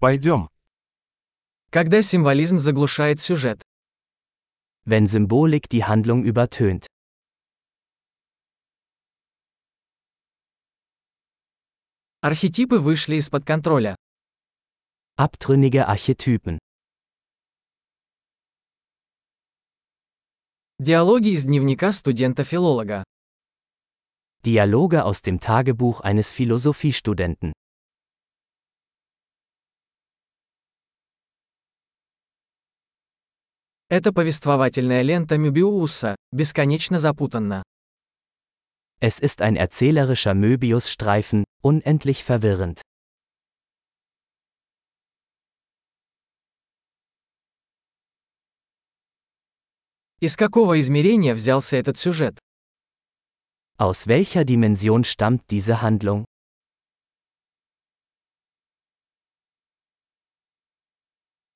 Пойдем. Когда символизм заглушает сюжет. Wenn Symbolik die Handlung übertönt. Архетипы вышли из-под контроля. Abtrünnige Archetypen. Диалоги из дневника студента-филолога. Dialoge aus dem Tagebuch eines Philosophiestudenten. Это повествовательная лента Мюбиуса, бесконечно запутанна. Es ist ein erzählerischer Möbius-Streifen, unendlich verwirrend. Из какого измерения взялся этот сюжет? Aus welcher Dimension stammt diese Handlung?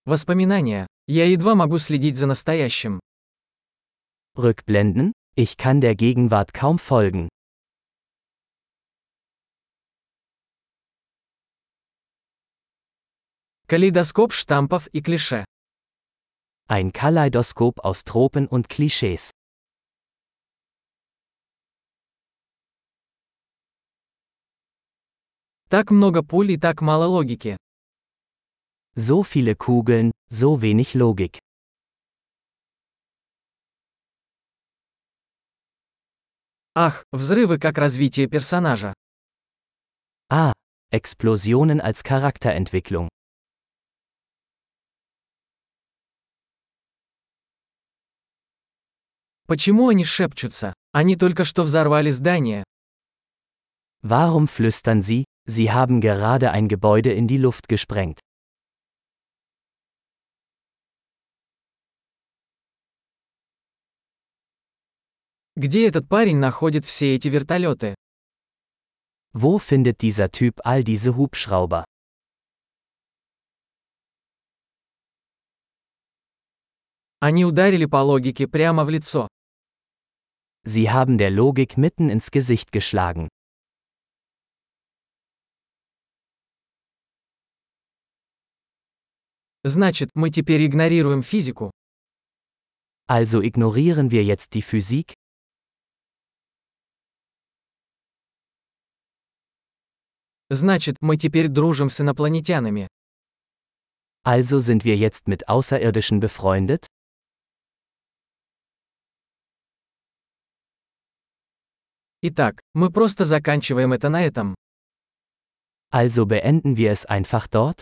Воспоминания. Я едва могу следить за настоящим. Rückblenden? Ich kann der Gegenwart kaum folgen. Калейдоскоп штампов и клише. Ein Kaleidoskop aus Tropen und Klischees. Так много пуль и так мало логики. So viele Kugeln, so wenig Logik. Ах, взрывы как развитие персонажа. Ah, Explosionen als Charakterentwicklung. Почему они шепчутся? Они только что взорвали здание. Warum flüstern sie, sie haben gerade ein Gebäude in die Luft gesprengt? Где этот парень находит все эти вертолеты? Wo findet dieser Typ all diese Hubschrauber? Они ударили по логике прямо в лицо. Sie haben der Logik mitten ins Gesicht geschlagen. Значит, мы теперь игнорируем физику. Also ignorieren wir jetzt die Physik? Значит, мы теперь дружим с инопланетянами. Also sind wir jetzt mit Außerirdischen befreundet? Итак, мы просто заканчиваем это на этом. Also beenden wir es einfach dort?